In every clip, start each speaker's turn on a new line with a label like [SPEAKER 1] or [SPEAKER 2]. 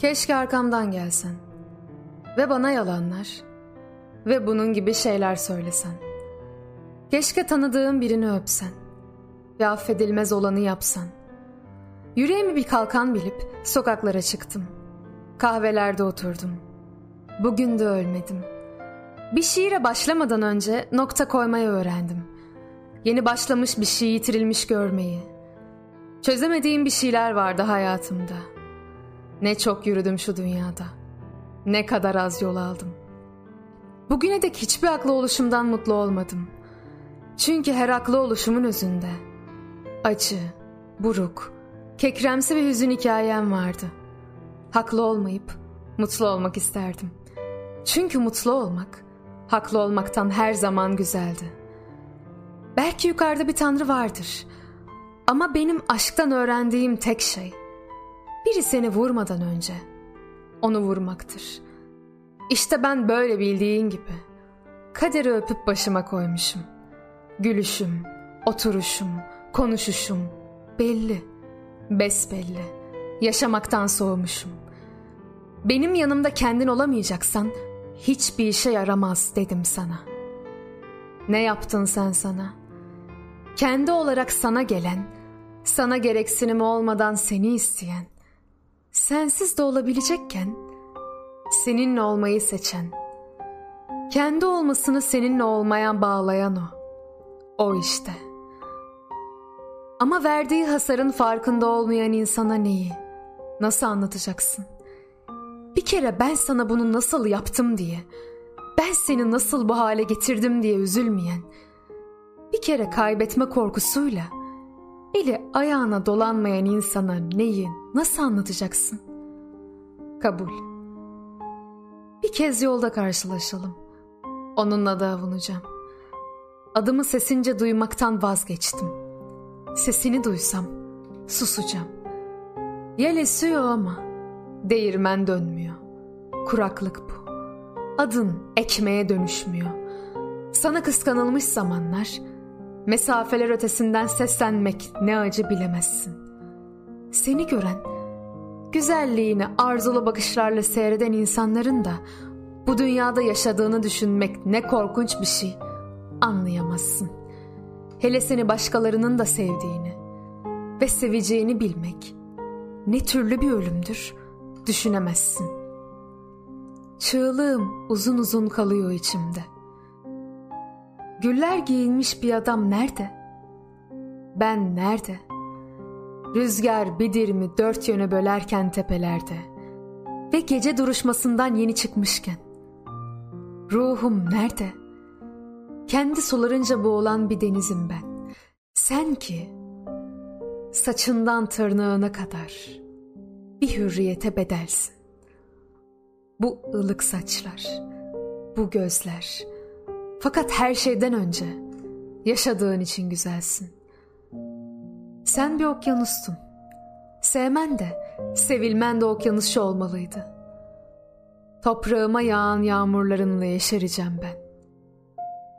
[SPEAKER 1] Keşke arkamdan gelsen ve bana yalanlar ve bunun gibi şeyler söylesen. Keşke tanıdığım birini öpsen ve affedilmez olanı yapsan. Yüreğimi bir kalkan bilip sokaklara çıktım. Kahvelerde oturdum. Bugün de ölmedim. Bir şiire başlamadan önce nokta koymayı öğrendim. Yeni başlamış bir şey yitirilmiş görmeyi. Çözemediğim bir şeyler vardı hayatımda. Ne çok yürüdüm şu dünyada. Ne kadar az yol aldım. Bugüne dek hiçbir haklı oluşumdan mutlu olmadım. Çünkü her haklı oluşumun özünde acı, buruk, kekremsi bir hüzün hikayem vardı. Haklı olmayıp mutlu olmak isterdim. Çünkü mutlu olmak, haklı olmaktan her zaman güzeldi. Belki yukarıda bir tanrı vardır. Ama benim aşktan öğrendiğim tek şey, biri seni vurmadan önce onu vurmaktır. İşte ben böyle bildiğin gibi kaderi öpüp başıma koymuşum. Gülüşüm, oturuşum, konuşuşum belli, besbelli. Yaşamaktan soğumuşum. Benim yanımda kendin olamayacaksan hiçbir işe yaramaz dedim sana. Ne yaptın sen sana? Kendi olarak sana gelen, sana gereksinimi olmadan seni isteyen, sensiz de olabilecekken, seninle olmayı seçen, kendi olmasını seninle olmayan bağlayan o. O işte. Ama verdiği hasarın farkında olmayan insana neyi, nasıl anlatacaksın? Bir kere ben sana bunu nasıl yaptım diye, ben seni nasıl bu hale getirdim diye üzülmeyen, bir kere kaybetme korkusuyla eli ayağına dolanmayan insana neyi, nasıl anlatacaksın? Kabul. Bir kez yolda karşılaşalım. Onunla da avunacağım. Adımı sesince duymaktan vazgeçtim. Sesini duysam susacağım. Yel esiyor ama değirmen dönmüyor. Kuraklık bu. Adın ekmeğe dönüşmüyor. Sana kıskanılmış zamanlar, mesafeler ötesinden seslenmek ne acı bilemezsin. Seni gören, güzelliğini arzulu bakışlarla seyreden insanların da bu dünyada yaşadığını düşünmek ne korkunç bir şey anlayamazsın. Hele seni başkalarının da sevdiğini ve seveceğini bilmek ne türlü bir ölümdür düşünemezsin. Çığlığım uzun uzun kalıyor içimde. Güller giyinmiş bir adam nerede? Ben nerede? Rüzgar bidirimi dört yöne bölerken tepelerde ve gece duruşmasından yeni çıkmışken. Ruhum nerede? Kendi sularınca boğulan bir denizim ben. Sen ki saçından tırnağına kadar bir hürriyete bedelsin. Bu ılık saçlar, bu gözler. Fakat her şeyden önce yaşadığın için güzelsin. Sen bir okyanustun. Sevmen de, sevilmen de okyanusçu olmalıydı. Toprağıma yağan yağmurlarınla yeşereceğim ben.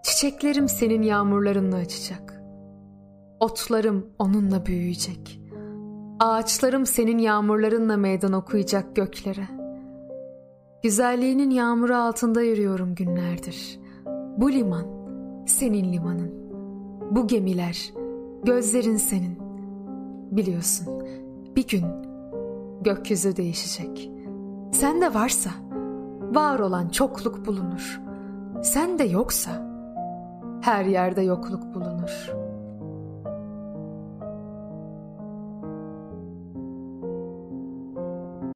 [SPEAKER 1] Çiçeklerim senin yağmurlarınla açacak. Otlarım onunla büyüyecek. Ağaçlarım senin yağmurlarınla meydan okuyacak göklere. Güzelliğinin yağmuru altında yürüyorum günlerdir. Bu liman senin limanın. Bu gemiler gözlerin senin. Biliyorsun bir gün gökyüzü değişecek. Sen de varsa var olan çokluk bulunur. Sen de yoksa her yerde yokluk bulunur.''